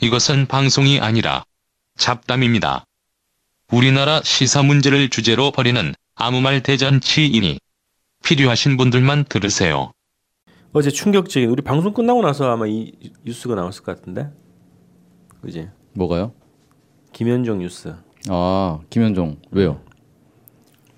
이것은 방송이 아니라 잡담입니다. 우리나라 시사 문제를 주제로 벌이는 아무 말 대잔치이니 필요하신 분들만 들으세요. 어제 충격적인 우리 방송 끝나고 나서 아마 이 뉴스가 나왔을 것 같은데, 그지? 뭐가요? 김현정 뉴스. 아 김현종 왜요?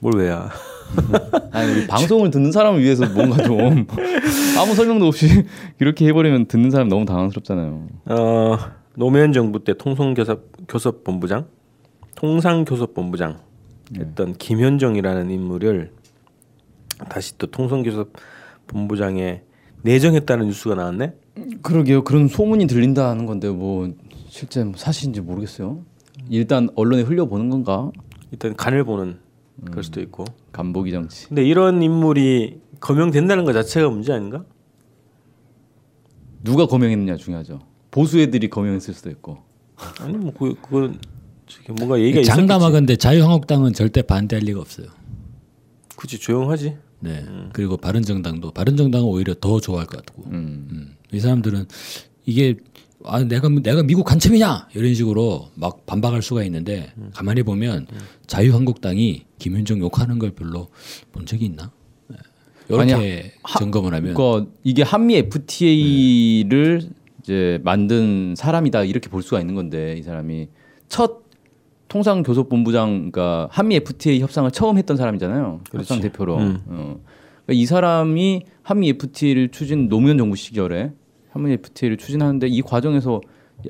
뭘 왜야? 아니 우리 방송을 듣는 사람을 위해서 뭔가 좀 아무 설명도 없이 이렇게 해버리면 듣는 사람 너무 당황스럽잖아요. 어, 노무현 정부 때 통상교섭 본부장, 통상교섭본부장 했던 김현정이라는 인물을 다시 또 통상교섭본부장에 내정했다는 뉴스가 나왔네. 그러게요. 그런 소문이 들린다는 건데 뭐 실제 뭐 사실인지 모르겠어요. 일단 언론에 흘려보는 건가? 일단 간을 보는 그럴 수도 있고. 간보기 정치. 근데 이런 인물이 거명된다는 것 자체가 문제 아닌가? 누가 거명했느냐 중요하죠. 보수 애들이 거명했을 수도 있고. 아니 뭐 그, 그건 저기 뭔가 얘기가. 장담하건데 자유한국당은 절대 반대할 리가 없어요. 굳이 조용하지. 네. 그리고 바른정당도 바른정당은 오히려 더 좋아할 것 같고. 음. 이 사람들은 이게 아 내가 내가 미국 간첩이냐 이런 식으로 막 반박할 수가 있는데 가만히 보면 자유한국당이 김윤정 욕하는 걸 별로 본 적이 있나? 네. 이렇게 아니, 하- 점검을 하면 그러니까 이게 한미 FTA를 이제 만든 사람이다 이렇게 볼 수가 있는 건데 이 사람이 첫 통상 교섭본부장 그러니까 한미 FTA 협상을 처음 했던 사람이잖아요. 협상 대표로. 어. 그러니까 이 사람이 한미 FTA를 추진 노무현 정부 시절에 한미 FTA를 추진하는데 이 과정에서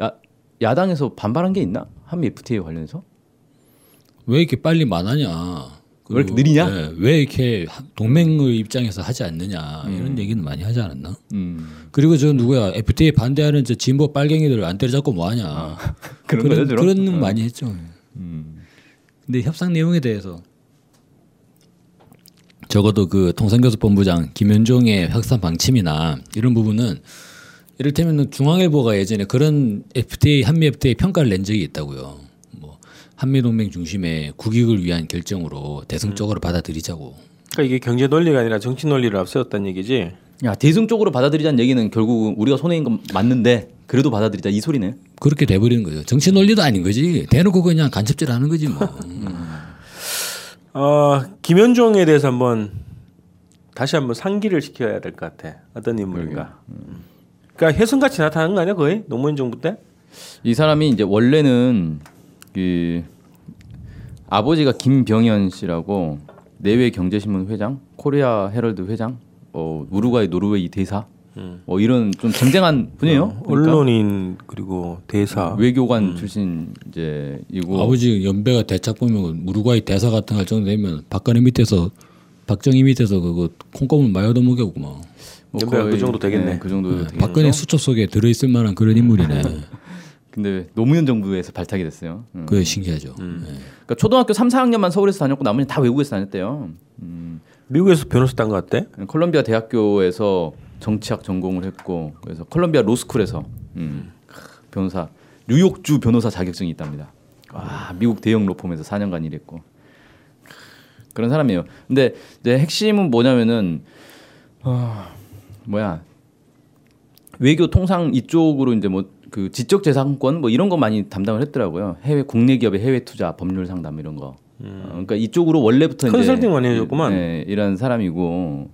야, 야당에서 반발한 게 있나? 한미 FTA 관련해서? 왜 이렇게 빨리 만하냐? 왜 이렇게 느리냐? 네, 왜 이렇게 동맹의 입장에서 하지 않느냐 이런 얘기는 많이 하지 않았나? 음. 그리고 저 누구야 FTA 반대하는 저 진보 빨갱이들 안 때려잡고 뭐하냐? 아, 그런 거죠, 주로? 그런 는 많이 했죠. 근데 협상 내용에 대해서 적어도 그 통상교섭본부장 김현종의 협상 방침이나 이런 부분은 이를테면 중앙일보가 예전에 그런 FTA 한미 FTA 평가를 낸 적이 있다고요. 뭐 한미 동맹 중심의 국익을 위한 결정으로 대승적으로 받아들이자고. 그러니까 이게 경제 논리가 아니라 정치 논리를 앞세웠다는 얘기지. 야 대승적으로 받아들이자는 얘기는 결국 우리가 손해인 건 맞는데 그래도 받아들이자 이 소리네. 그렇게 돼버리는 거죠. 정치 논리도 아닌 거지. 대놓고 그냥 간첩질 하는 거지 뭐. 어, 김현종에 대해서 한번 다시 한번 상기를 시켜야 될 것 같아. 어떤 인물인가. 음. 그러니까 혜성같이 나타나는 거 아니야 거의 노무현 정부 때? 이 사람이 이제 원래는 그 아버지가 김병연 씨라고 내외 경제신문 회장, 코리아 헤럴드 회장, 어, 우루과이 노르웨이 대사, 뭐 이런 좀 쟁쟁한 분이에요. 어, 그러니까 언론인 그리고 대사. 외교관 출신 이제 이고 아버지 연배가 대충 보면 우루과이 대사 같은 거할 정도 되면 박근혜 밑에서 박정희 밑에서 그거 콩고물 많이 얻어먹겠고 뭐. 연배가 그 정도 되겠네. 네, 그 정도 되겠죠. 박근혜 수첩 속에 들어있을 만한 그런 인물이네. 근데 노무현 정부에서 발탁이 됐어요. 음. 그게 신기하죠. 네. 그러니까 초등학교 3, 4학년만 서울에서 다녔고 나머지 다 외국에서 다녔대요. 미국에서 변호사 딴 것 같대? 콜롬비아 대학교에서 정치학 전공을 했고 그래서 콜롬비아 로스쿨에서 음, 크, 변호사 뉴욕주 변호사 자격증이 있답니다. 와 미국 대형 로펌에서 4년간 일했고 크, 그런 사람이에요. 근데 이제 핵심은 뭐냐면은 어, 뭐야 외교 통상 이쪽으로 이제 뭐 그 지적 재산권 뭐 이런 거 많이 담당을 했더라고요. 해외 국내 기업의 해외 투자 법률 상담 이런 거. 어, 그러니까 이쪽으로 원래부터 컨설팅 많이 해줬구만. 네, 이런 사람이고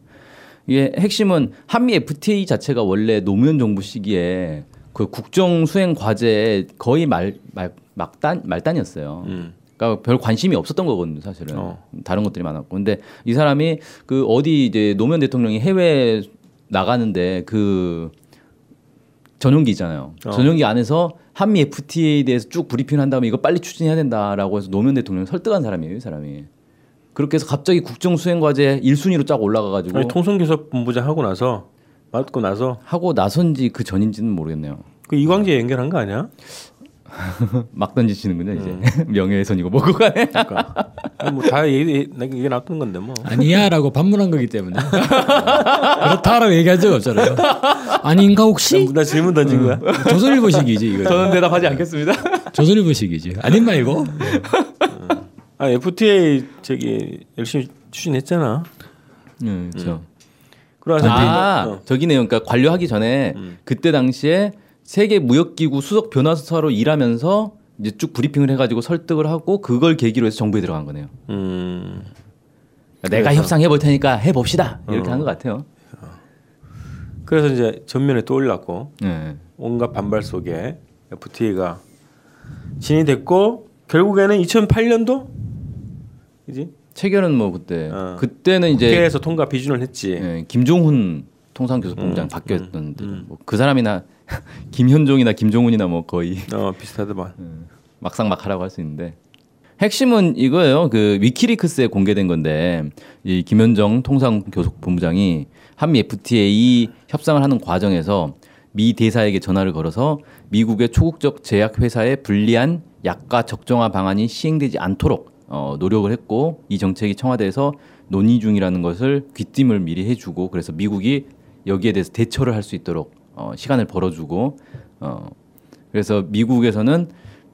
이게 핵심은 한미 FTA 자체가 원래 노무현 정부 시기에 그 국정 수행 과제 거의 말, 말 막단 말단이었어요. 그러니까 별 관심이 없었던 거거든요, 사실은. 어. 다른 것들이 많았고. 근데 이 사람이 그 어디 이제 노무현 대통령이 해외 나가는데 그 전용기 있잖아요. 어. 전용기 안에서 한미 FTA에 대해서 쭉 브리핑을 한 다음에 이거 빨리 추진해야 된다라고 해서 노무현 대통령 설득한 사람이에요, 이 사람이. 그렇게 해서 갑자기 국정 수행 과제 1순위로 쫙 올라가 가지고 아니, 통상교섭 본부장 하고 나서 맡고 나서 하고 나선지 그 전인지는 모르겠네요. 그 이광재 연결한 거 아니야? 막 던지시는군요, 이제. 명예훼손이고 뭐고 간에. 그러니까 뭐다 얘기 얘기 나왔던 건데 뭐. 아니야라고 반문한 거기 때문에 그렇다라고 얘기한 적 없잖아요. 아닌가 혹시? 나 질문 던진 거야. 조선일보식이지 이거. 저는 대답하지 않겠습니다. 조선일보식이지. 아닌 말고. 아 FTA 저기 열심히 추진했잖아. 네, 그렇죠. 그래서 아, 어. 저기네요. 그러니까 관료하기 전에 그때 당시에 세계 무역기구 수석 변호사로 일하면서 이제 쭉 브리핑을 해가지고 설득을 하고 그걸 계기로 해서 정부에 들어간 거네요. 음. 그러니까 내가 협상해 볼 테니까 해 봅시다 이렇게 한것 같아요. 그래서 이제 전면에 떠올랐고 네. 온갖 반발 속에 FTA가 진행됐고 결국에는 2008년도 이지 체결은 뭐 그때 어. 그때는 이제 국회에서 통과 비준을 했지. 예, 김종훈 통상교섭본부장 바뀌었는데 뭐그 사람이나 김현종이나 김종훈이나 뭐 거의 어 비슷하더만. 막상 막 하라고 할 수 있는데 핵심은 이거예요. 그 위키리크스에 공개된 건데 이 김현정 통상교섭본부장이 한미 FTA 협상을 하는 과정에서 미 대사에게 전화를 걸어서 미국의 초국적 제약 회사에 불리한 약가 적정화 방안이 시행되지 않도록 어, 노력을 했고 이 정책이 청와대에서 논의 중이라는 것을 귀띔을 미리 해주고 그래서 미국이 여기에 대해서 대처를 할 수 있도록 어, 시간을 벌어주고 어, 그래서 미국에서는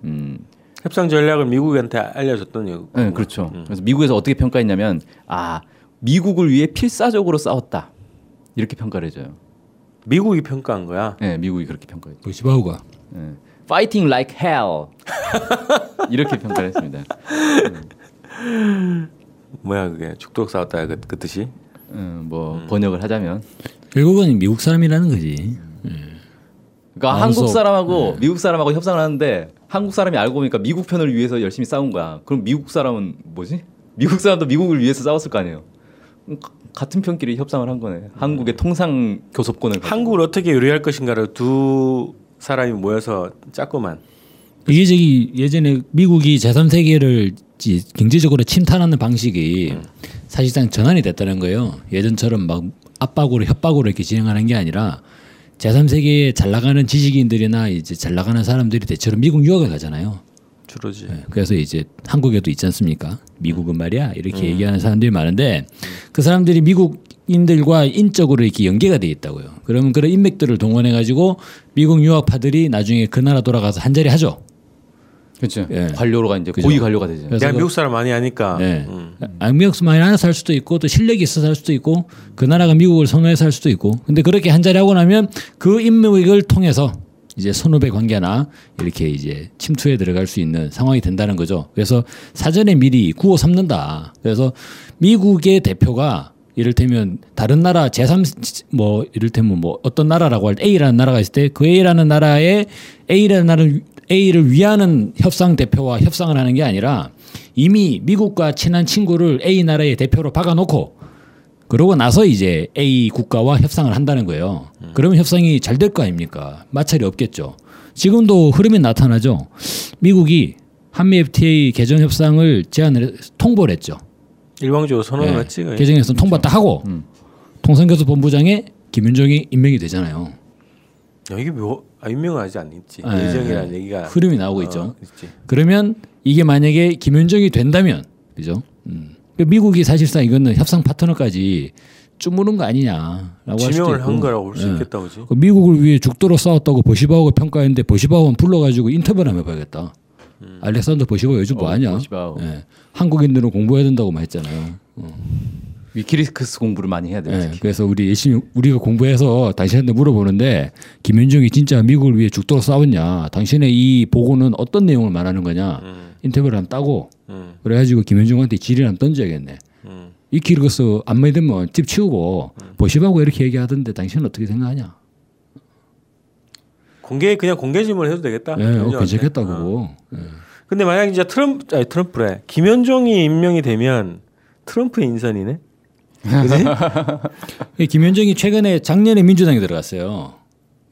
음, 협상 전략을 미국한테 알려줬던 요 네, 그렇죠. 그래서 미국에서 어떻게 평가했냐면 아 미국을 위해 필사적으로 싸웠다 이렇게 평가를 해줘요. 미국이 평가한 거야. 네, 미국이 그렇게 평가했죠. 보시바우가 네. Fighting like hell 이렇게 평가를 했습니다. 뭐야 그게 죽도록 싸웠다 그, 그 뜻이. 음, 뭐 번역을 하자면 결국은 미국 사람이라는 거지. 그러니까 마음속- 한국 사람하고 미국 사람하고 협상을 하는데 한국 사람이 알고 보니까 미국 편을 위해서 열심히 싸운 거야. 그럼 미국 사람은 뭐지? 미국 사람도 미국을 위해서 싸웠을 거 아니에요. 음, 가- 같은 편끼리 협상을 한 거네. 한국의 통상 교섭권을 가지고. 한국을 어떻게 요리할 것인가를 두 사람이 모여서 짰구만. 이게 저기 예전에 미국이 제3세계를 경제적으로 침탈하는 방식이 사실상 전환이 됐다는 거예요. 예전처럼 막 압박으로 협박으로 이렇게 진행하는 게 아니라 제3세계에 잘 나가는 지식인들이나 이제 잘 나가는 사람들이 대체로 미국 유학을 가잖아요. 주로지. 네, 그래서 이제 한국에도 있지 않습니까? 미국은 말이야 이렇게 얘기하는 사람들이 많은데 그 사람들이 미국인들과 인적으로 이렇게 연계가 돼 있다고요. 그러면 그런 인맥들을 동원해 가지고 미국 유학파들이 나중에 그 나라 돌아가서 한 자리 하죠. 그렇죠. 예. 관료가 이제 그죠. 고위 관료가 되죠. 그래서 내가 그- 미국 사람 많이 아니까. 네. 음. 악미역수 많이 알아서 할 수도 있고 또 실력이 있어서 할 수도 있고 그 나라가 미국을 선호해서 할 수도 있고 근데 그렇게 한 자리 하고 나면 그 인맥을 통해서 이제 선후배 관계나 이렇게 이제 침투에 들어갈 수 있는 상황이 된다는 거죠. 그래서 사전에 미리 구호 삼는다. 그래서 미국의 대표가 이를테면 다른 나라 제3 뭐 이를테면 뭐 어떤 나라라고 할 때 A라는 나라가 있을 때 그 A라는 나라에 A라는 나라를 A를 위하는 협상 대표와 협상을 하는 게 아니라 이미 미국과 친한 친구를 A 나라의 대표로 박아놓고 그러고 나서 이제 A 국가와 협상을 한다는 거예요. 그러면 협상이 잘 될 거 아닙니까? 마찰이 없겠죠. 지금도 흐름이 나타나죠. 미국이 한미 FTA 개정 협상을 제안을 해- 통보를 했죠. 일방적으로 선언을 예, 했지. 개정에서 통보 딱 하고 통상교섭본부장에 김윤정이 임명이 되잖아요. 야, 이게 뭐 아, 유명하지 않겠지. 예, 예정이라는 예. 얘기가 흐름이 나오고 어, 있죠. 있지. 그러면 이게 만약에 김윤정이 된다면 그죠? 음. 그 미국이 사실상 이거는 협상 파트너까지 쭈무는 거 아니냐라고 지명을. 한 거라고 볼수 예. 있겠다, 그지? 그 미국을 위해 죽도록 싸웠다고 보시바우가 평가했는데 보시바우는 불러가지고 인터뷰를 한번 해봐야겠다. 알렉산더 보시바우 요즘 뭐 어, 하냐? 보시바우. 예. 한국인들은 공부해야 된다고만 했잖아요. 위키리크스 공부를 많이 해야 돼요. 예. 특히. 그래서 우리 열심히 우리가 공부해서 당신한테 물어보는데 김윤정이 진짜 미국을 위해 죽도록 싸웠냐? 당신의 이 보고는 어떤 내용을 말하는 거냐? 인터뷰를 한번 따고 음, 그래가지고 김현중한테 지리를 한번 던져야겠네. 음. 이 키르거스 안 믿으면 집 치우고 보시바고 이렇게 얘기하던데 당신은 어떻게 생각하냐? 공개 그냥 공개 질문을 해도 되겠다. 예, 어. 괜찮겠다 어. 그거. 예. 근데 만약 이제 트럼프 아니 트럼프래 김현종이 임명이 되면 트럼프의 인선이네. 그지? 이 김현정이 최근에 작년에 민주당에 들어갔어요.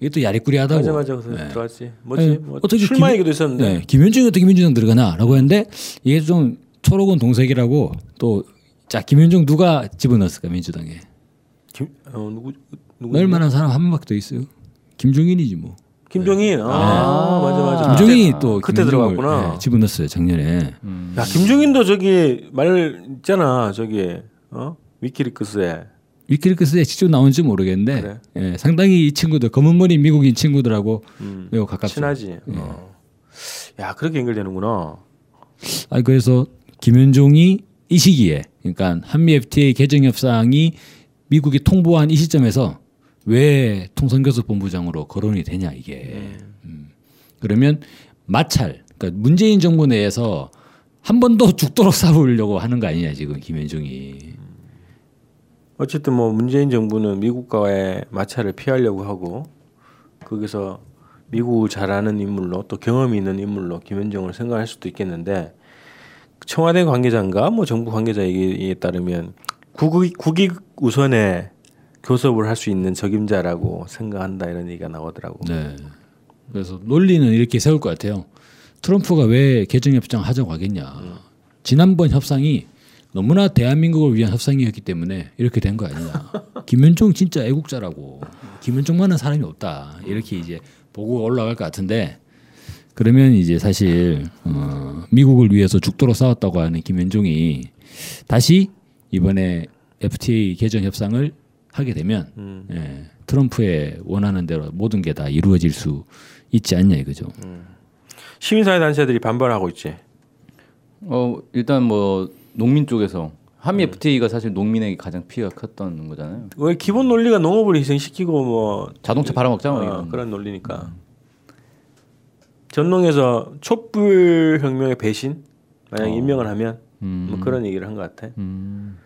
이게 또 야리꾸리하다고. 맞아 맞아 그래서 예. 들어왔지. 뭐지? 아니, 뭐 어떻게 출마 김- 얘기도 있었는데. 네, 김현정이 어떻게 민주당 들어가나라고 했는데 이게 좀 초록은 동색이라고 또 자 김현정 누가 집어넣었을까 민주당에? 김, 어, 누구 누구? 넣을 만한 사람 한 명밖에 더 있어요. 김종인이지 뭐. 김종인. 아, 맞아 맞아. 김종인이 그때, 또 그때 들어갔구나. 예, 집어넣었어요 작년에. 야 김종인도 저기 말 있잖아 저기 어 위키리크스에 위키리크스에 직접 나온지 모르겠는데 그래. 예, 상당히 이 친구들 검은 머리 미국인 친구들하고 음, 매우 가깝죠. 친하지. 어. 야 그렇게 연결되는구나. 아 그래서 김현종이 이 시기에 그러니까 한미 FTA 개정 협상이 미국이 통보한 이 시점에서 왜 통선교섭 본부장으로 거론이 되냐 이게. 음. 그러면 마찰. 그러니까 문재인 정부 내에서 한 번 더 죽도록 싸우려고 하는 거 아니냐 지금 김현중이. 어쨌든 뭐 문재인 정부는 미국과의 마찰을 피하려고 하고 거기서 미국을 잘 아는 인물로 또 경험이 있는 인물로 김현정을 생각할 수도 있겠는데 청와대 관계자인가 뭐 정부 관계자 얘기에 따르면 국익, 국익 우선에 교섭을 할 수 있는 적임자라고 생각한다 이런 얘기가 나오더라고. 네. 그래서 논리는 이렇게 세울 것 같아요. 트럼프가 왜 개정협정 하자고 하겠냐. 지난번 협상이 너무나 대한민국을 위한 협상이었기 때문에 이렇게 된 거 아니냐. 김현종 진짜 애국자라고. 김현종만한 사람이 없다. 이렇게 이제 보고 올라갈 것 같은데 그러면 이제 사실 어, 미국을 위해서 죽도록 싸웠다고 하는 김현종이 다시 이번에 FTA 개정 협상을 하게 되면 예, 트럼프의 원하는 대로 모든 게 다 이루어질 수 있지 않냐 이거죠. 시민사회 단체들이 반발하고 있지. 어 일단 뭐 농민 쪽에서 한미 FTA가 사실 농민에게 가장 피해가 컸던 거잖아요. 왜 기본 논리가 농업을 희생시키고 뭐 자동차 팔아먹자 뭐 어. 그런 논리니까. 전농에서 촛불 혁명의 배신 만약 에 임명을 하면 뭐 그런 얘기를 한 것 같아. 음.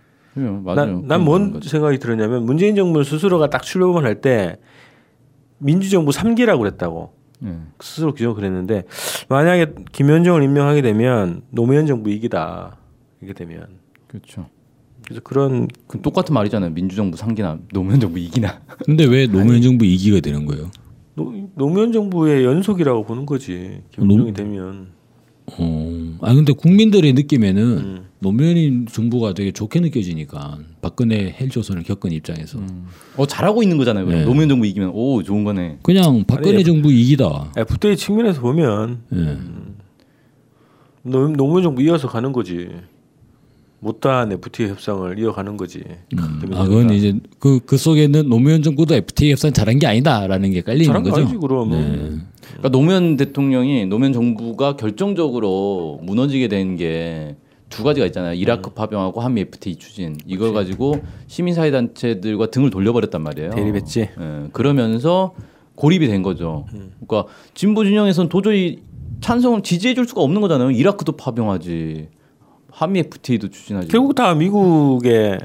난뭔 생각이 들었냐면 문재인 정부 스스로가 딱 출범을 할 때 민주정부 3기라고 그랬다고 네. 스스로 규정을 그랬는데 만약에 김현정을 임명하게 되면 노무현 정부 이기다 이게 되면 그렇죠. 그래서 그런 그 똑같은 말이잖아요. 민주정부 상기나 노무현 정부 이기나. 근데 왜 노무현 정부 이기가 되는 거예요? 노, 노무현 정부의 연속이라고 보는 거지 김현종이 노- 되면 어, 아 근데 국민들의 느낌에는 음. 노무현 정부가 되게 좋게 느껴지니까 박근혜 헬조선을 겪은 입장에서 어 잘하고 있는 거잖아요. 네. 노무현 정부 이기면 오 좋은 거네. 그냥 박근혜 아니, 정부 이기다. FTA 측면에서 보면 예. 노, 노무현 정부 이어서 가는 거지 못다한 FTA 협상을 이어가는 거지 그렇게 아 그건 이제 그 그 속에는 노무현 정부도 FTA 협상 잘한 게 아니다라는 게 깔리는 잘한 거 거죠. 아니지 그럼 네. 그러니까 노무현 대통령이 노무현 정부가 결정적으로 무너지게 된 게 두 가지가 있잖아요. 이라크 파병하고 한미 FTA 추진 이걸 가지고 시민사회 단체들과 등을 돌려버렸단 말이에요. 대립했지. 예, 그러면서 고립이 된 거죠. 그러니까 진보 진영에서는 도저히 찬성을 지지해줄 수가 없는 거잖아요. 이라크도 파병하지, 한미 FTA도 추진하지. 결국 다 미국의 예,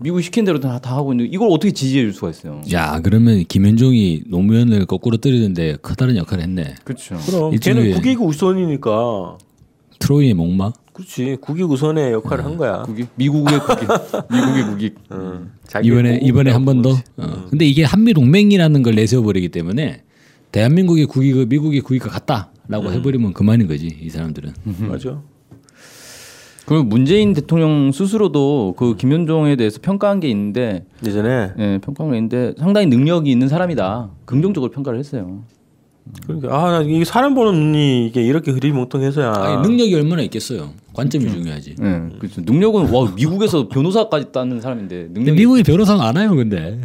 미국 시킨 대로 다, 다 하고 있는데 이걸 어떻게 지지해 줄 수가 있어요? 야 그러면 김현종이 노무현을 거꾸로 때리는데 커다란 역할을 했네. 그렇죠. 그럼 걔는 국익 우선이니까 트로이의 목마. 그렇지 국익 우선의 역할을 한 거야. 국익 미국의 국익, 미국의 국익. 응. 자기 이번에 국- 이번에 한 번 더. 어. 근데 이게 한미 동맹이라는 걸 내세워 버리기 때문에 대한민국의 국익과 미국의 국익과 같다라고 해버리면 그만인 거지 이 사람들은. 맞아. 그리고 문재인 대통령 스스로도 그 김현종에 대해서 평가한 게 있는데, 예전에 예, 평가한 게 있는데 상당히 능력이 있는 사람이다. 긍정적으로 평가를 했어요. 그러니까 아나 이게 사람 보는 눈이 이게 이렇게 흐리멍텅해서야. 아니, 능력이 얼마나 있겠어요. 관점이 중요하지. 예, 그렇죠. 능력은 와 미국에서 변호사까지 따는 사람인데 능력이 미국이 변호사가 안 와요, 근데.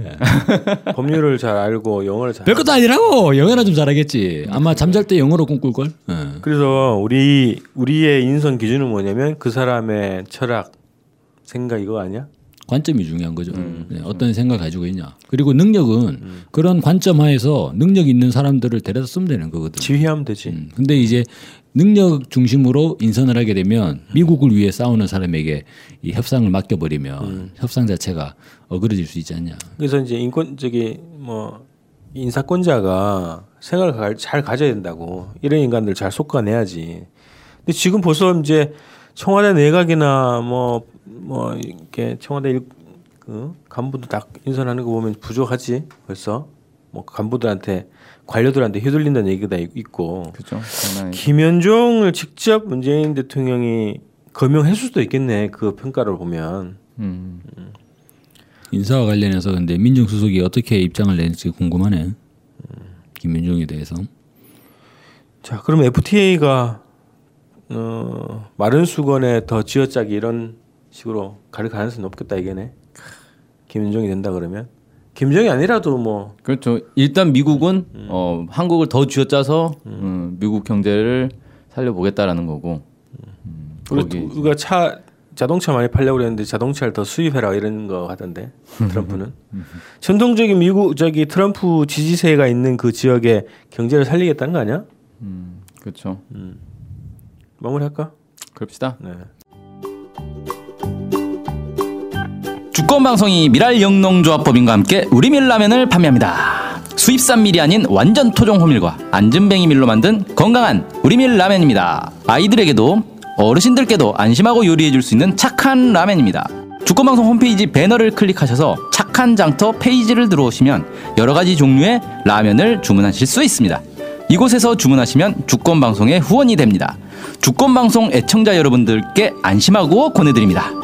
법률을 잘 알고 영어를 잘. 별것도 아니라고. 영어나 좀 잘하겠지. 아마 잠잘 때 영어로 꿈꿀 걸. 예. 그래서 우리 우리의 인성 기준은 뭐냐면 그 사람의 철학, 생각 이거 아니야? 관점이 중요한 거죠. 네, 어떤 생각을 가지고 있냐. 그리고 능력은 그런 관점 하에서 능력 있는 사람들을 데려다 쓰면 되는 거거든. 지휘하면 되지. 음, 근데 이제 능력 중심으로 인선을 하게 되면 미국을 위해 싸우는 사람에게 이 협상을 맡겨버리면 협상 자체가 어그러질 수 있지 않냐. 그래서 이제 인권 저기 뭐 인사권자가 생각을 가- 잘 가져야 된다고 이런 인간들 잘 솎아내야지. 근데 지금 벌써 이제 청와대 내각이나 뭐뭐 이렇게 청와대 일, 그 간부도 딱 인선하는 거 보면 부족하지 벌써 뭐 간부들한테 관료들한테 휘둘린다는 얘기가 있- 있고 그렇죠. 김현종을 직접 문재인 대통령이 거명했을 수도 있겠네 그 평가를 보면 음. 인사와 관련해서 근데 민정수석이 어떻게 입장을 낼지 궁금하네. 김민종에 대해서. 자, 그럼 FTA가 어, 마른 수건에 더 쥐어짜기 이런 식으로 갈 가능성이 높겠다 이게네. 김윤정이 된다 그러면 김정이 아니라도 뭐 그렇죠. 일단 미국은 어, 한국을 더 쥐어짜서 음, 미국 경제를 살려보겠다라는 거고. 음, 우리 거기 우리가 차 자동차 많이 팔려고 그랬는데 자동차를 더 수입해라 이런 거 하던데 트럼프는 전통적인 미국 저기 트럼프 지지세가 있는 그 지역의 경제를 살리겠다는 거 아니야? 그렇죠. 마무리할까? 그럽시다. 네. 주권 방송이 미랄 영농조합법인과 함께 우리밀 라면을 판매합니다. 수입산 밀이 아닌 완전 토종 호밀과 안전뱅이 밀로 만든 건강한 우리밀 라면입니다. 아이들에게도 어르신들께도 안심하고 요리해줄 수 있는 착한 라면입니다. 주권방송 홈페이지 배너를 클릭하셔서 착한 장터 페이지를 들어오시면 여러 가지 종류의 라면을 주문하실 수 있습니다. 이곳에서 주문하시면 주권방송의 후원이 됩니다. 주권방송 애청자 여러분들께 안심하고 권해드립니다.